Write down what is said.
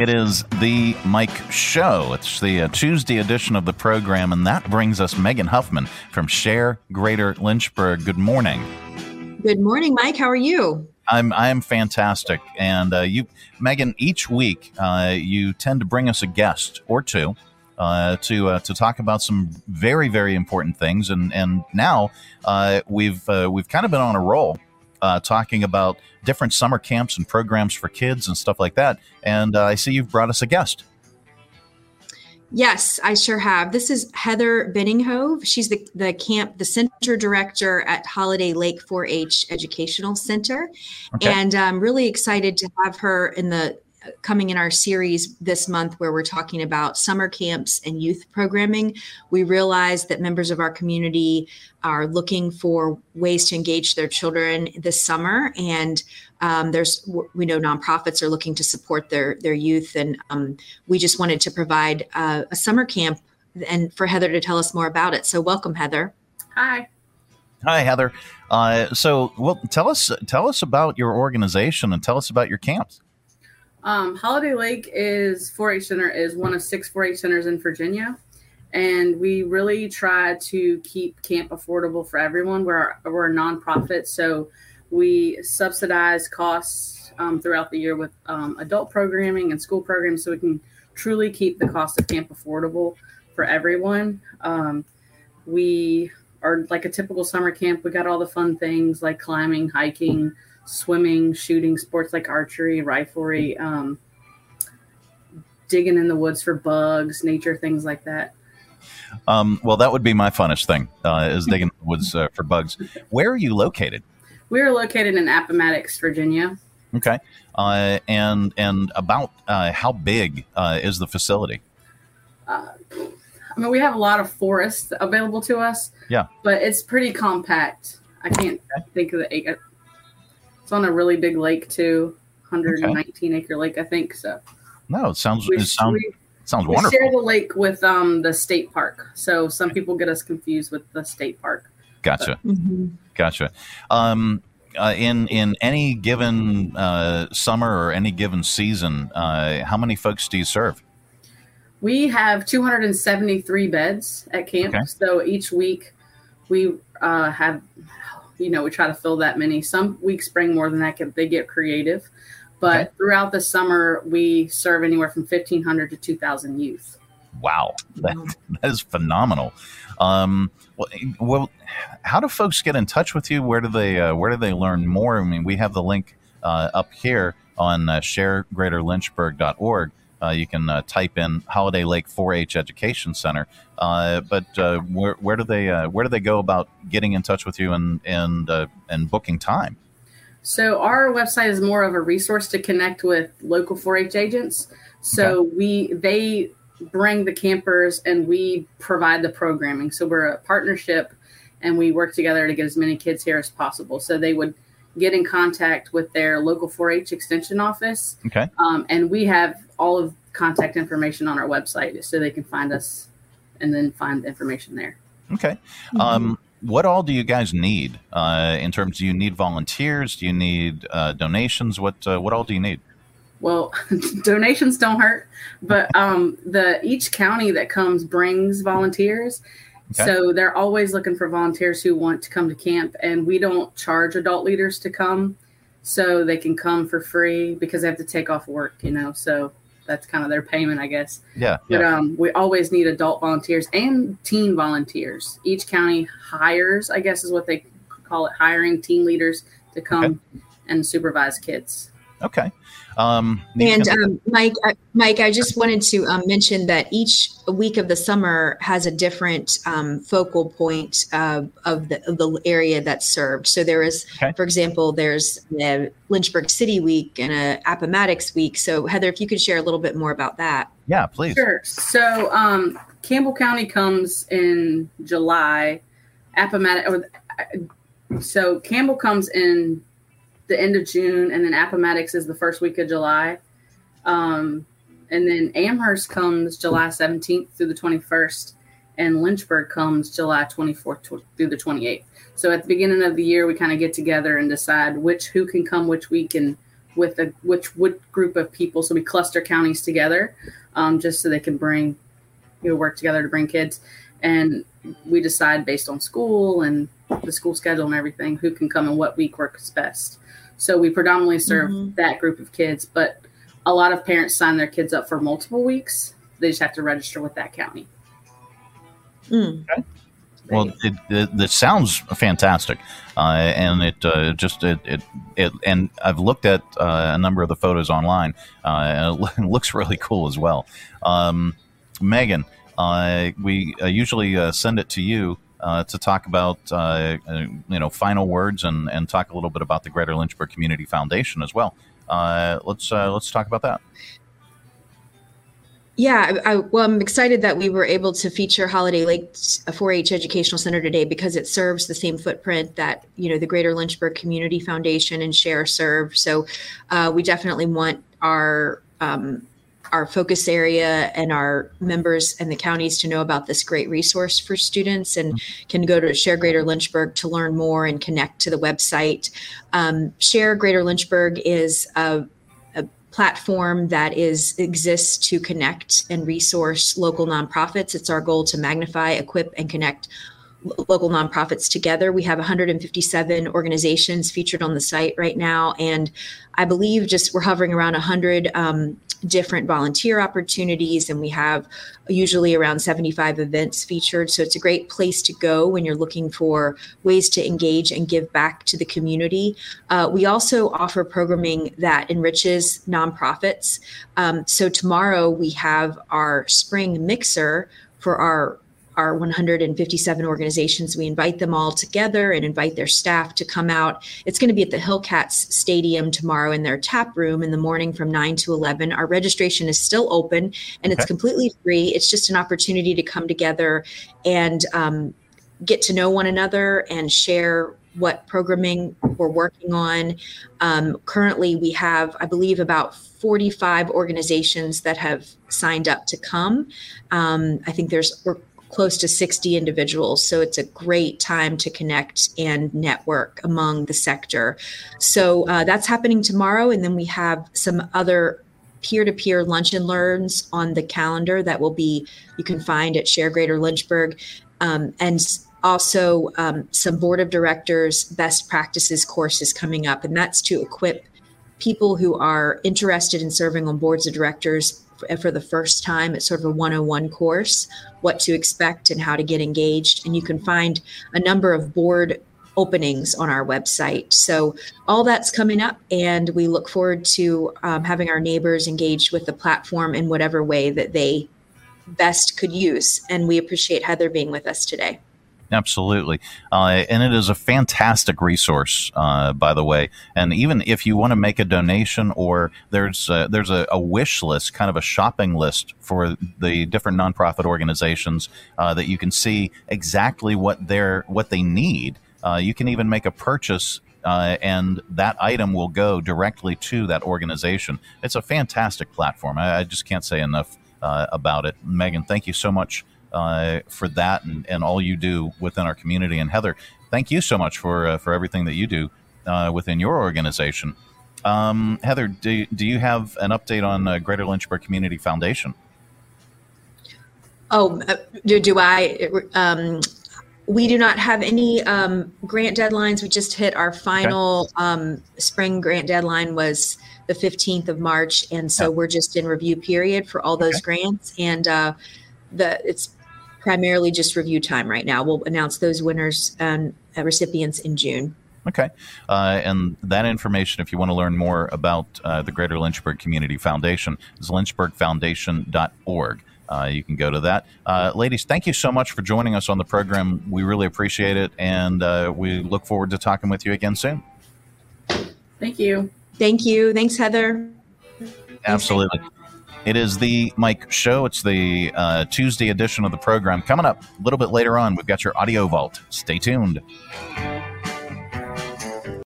It is the Mike Show. It's the uh, Tuesday edition of the program, and that brings us Megan Huffman from Share Greater Lynchburg. Good morning. Good morning, Mike. How are you? I'm I'm fantastic, and uh, you, Megan. Each week, uh, you tend to bring us a guest or two uh, to uh, to talk about some very very important things, and and now uh, we've uh, we've kind of been on a roll uh, talking about different summer camps and programs for kids and stuff like that. And uh, I see you've brought us a guest. Yes, I sure have. This is Heather Benninghove. She's the, the camp, the center director at Holiday Lake 4 H Educational Center. Okay. And I'm really excited to have her in the coming in our series this month where we're talking about summer camps and youth programming. We realize that members of our community are looking for ways to engage their children this summer. And um, there's, we know nonprofits are looking to support their, their youth. And um, we just wanted to provide uh, a summer camp and for Heather to tell us more about it. So welcome, Heather. Hi. Hi, Heather. Uh, so, well, tell us tell us about your organization and tell us about your camps. Um, Holiday Lake is 4-H Center is one of six 4-H centers in Virginia, and we really try to keep camp affordable for everyone. We're we're a nonprofit, so we subsidize costs um, throughout the year with um, adult programming and school programs, so we can truly keep the cost of camp affordable for everyone. Um, we are like a typical summer camp. We got all the fun things like climbing, hiking swimming, shooting, sports like archery, riflery, um, digging in the woods for bugs, nature things like that. Um, well, that would be my funnest thing uh, is digging in the woods uh, for bugs. Where are you located? We are located in Appomattox, Virginia. Okay, uh, and and about uh, how big uh, is the facility? Uh, I mean, we have a lot of forest available to us. Yeah, but it's pretty compact. I can't think of the it's on a really big lake too, 119 okay. acre lake, I think. So. No, it sounds we, it sounds, we, sounds we wonderful. share the lake with um, the state park, so some people get us confused with the state park. Gotcha, mm-hmm. gotcha. Um, uh, in in any given uh, summer or any given season, uh, how many folks do you serve? We have 273 beds at camp. Okay. So each week we uh, have you know, we try to fill that many. Some weeks bring more than that. They get creative. But okay. throughout the summer, we serve anywhere from 1,500 to 2,000 youth. Wow. That, that is phenomenal. Um, well, well, how do folks get in touch with you? Where do they, uh, where do they learn more? I mean, we have the link uh, up here on uh, sharegreaterlynchburg.org. Uh, you can uh, type in Holiday Lake 4-H Education Center. Uh, but uh, where, where do they uh, where do they go about getting in touch with you and and uh, and booking time? So our website is more of a resource to connect with local 4-H agents. So okay. we they bring the campers and we provide the programming. So we're a partnership and we work together to get as many kids here as possible. So they would get in contact with their local 4-H extension office. Okay. Um, and we have all of contact information on our website so they can find us and then find the information there. Okay. Mm-hmm. Um, what all do you guys need uh, in terms? Do you need volunteers? Do you need uh, donations? What uh, what all do you need? Well, donations don't hurt, but um, the each county that comes brings volunteers. Okay. So they're always looking for volunteers who want to come to camp, and we don't charge adult leaders to come, so they can come for free because they have to take off work, you know. So that's kind of their payment, I guess. Yeah. But yeah. um, we always need adult volunteers and teen volunteers. Each county hires, I guess, is what they call it, hiring teen leaders to come okay. and supervise kids. Okay. Um, and um, Mike, uh, Mike, I just wanted to um, mention that each week of the summer has a different um, focal point uh, of the of the area that's served. So there is, okay. for example, there's the Lynchburg City Week and a Appomattox Week. So Heather, if you could share a little bit more about that. Yeah, please. Sure. So um, Campbell County comes in July. Appomattox. Or, uh, so Campbell comes in the end of June, and then Appomattox is the first week of July. Um, and then Amherst comes July 17th through the 21st, and Lynchburg comes July 24th through the 28th. So at the beginning of the year, we kind of get together and decide which who can come which week and with a which would group of people. So we cluster counties together, um, just so they can bring, you know, work together to bring kids, and we decide based on school and the school schedule and everything who can come and what week works best. So we predominantly serve mm-hmm. that group of kids, but a lot of parents sign their kids up for multiple weeks. They just have to register with that county. Mm. Okay. Well, it, it, it, sounds fantastic, uh, and it uh, just it, it, it and I've looked at uh, a number of the photos online, uh, and it looks really cool as well. Um, Megan, uh, we uh, usually send it to you Uh, to talk about uh, uh, you know final words and and talk a little bit about the Greater Lynchburg Community Foundation as well. let's let's talk about that. Yeah, I, well, I'm excited that we were able to feature Holiday Lake 4-H Educational Center today because it serves the same footprint that you know the Greater Lynchburg Community Foundation and Share serve. So uh, we definitely want our um, our focus area and our members and the counties to know about this great resource for students and can go to Share Greater Lynchburg to learn more and connect to the website. Um, Share Greater Lynchburg is a platform that is exists to connect and resource local nonprofits. It's our goal to magnify, equip, and connect local nonprofits together. We have 157 organizations featured on the site right now, and I believe just we're hovering around 100 um, different volunteer opportunities, and we have usually around 75 events featured. So it's a great place to go when you're looking for ways to engage and give back to the community. Uh, we also offer programming that enriches nonprofits. Um, so tomorrow we have our spring mixer for our our 157 organizations. We invite them all together and invite their staff to come out. It's going to be at the Hillcats Stadium tomorrow in their tap room in the morning from 9 to 11. Our registration is still open and it's completely free. It's just an opportunity to come together and um, get to know one another and share what programming we're working on. Um, currently, we have, I believe, about 45 organizations that have signed up to come. Um, I think there's close to 60 individuals. So it's a great time to connect and network among the sector. So uh, that's happening tomorrow. And then we have some other peer-to-peer lunch and learns on the calendar that will be you can find at share greater lynchburg um, and also um, some board of directors best practices courses coming up and that's to equip people who are interested in serving on boards of directors for the first time. It's sort of a 101 course, what to expect and how to get engaged. And you can find a number of board openings on our website. So all that's coming up, and we look forward to um, having our neighbors engaged with the platform in whatever way that they best could use. And we appreciate Heather being with us today. Absolutely. Uh, and it is a fantastic resource, uh, by the way. And even if you want to make a donation or there's a, there's a, a, wish list, kind of a shopping list for the different nonprofit organizations uh, that you can see exactly what they're what they need. Uh, you can even make a purchase uh, and that item will go directly to that organization. It's a fantastic platform. I, I just can't say enough uh, about it. Megan, thank you so much uh, for that and, and all you do within our community. And Heather, thank you so much for uh, for everything that you do uh, within your organization. Um, Heather, do, do you have an update on uh, Greater Lynchburg Community Foundation? Oh, uh, do, do I? Um, we do not have any um, grant deadlines. We just hit our final okay. um, spring grant deadline was the 15th of March, and so we're just in review period for all those okay. grants. And uh, the it's primarily just review time right now. We'll announce those winners and uh, recipients in June. Okay. Uh, and that information, if you want to learn more about uh, the Greater Lynchburg Community Foundation, is lynchburgfoundation.org. Uh, you can go to that. Uh, ladies, thank you so much for joining us on the program. We really appreciate it, and uh, we look forward to talking with you again soon. Thank you. Thank you. Thanks, Heather. Absolutely. It is the Mike Show. It's the uh, Tuesday edition of the program. Coming up a little bit later on, we've got your audio vault. Stay tuned.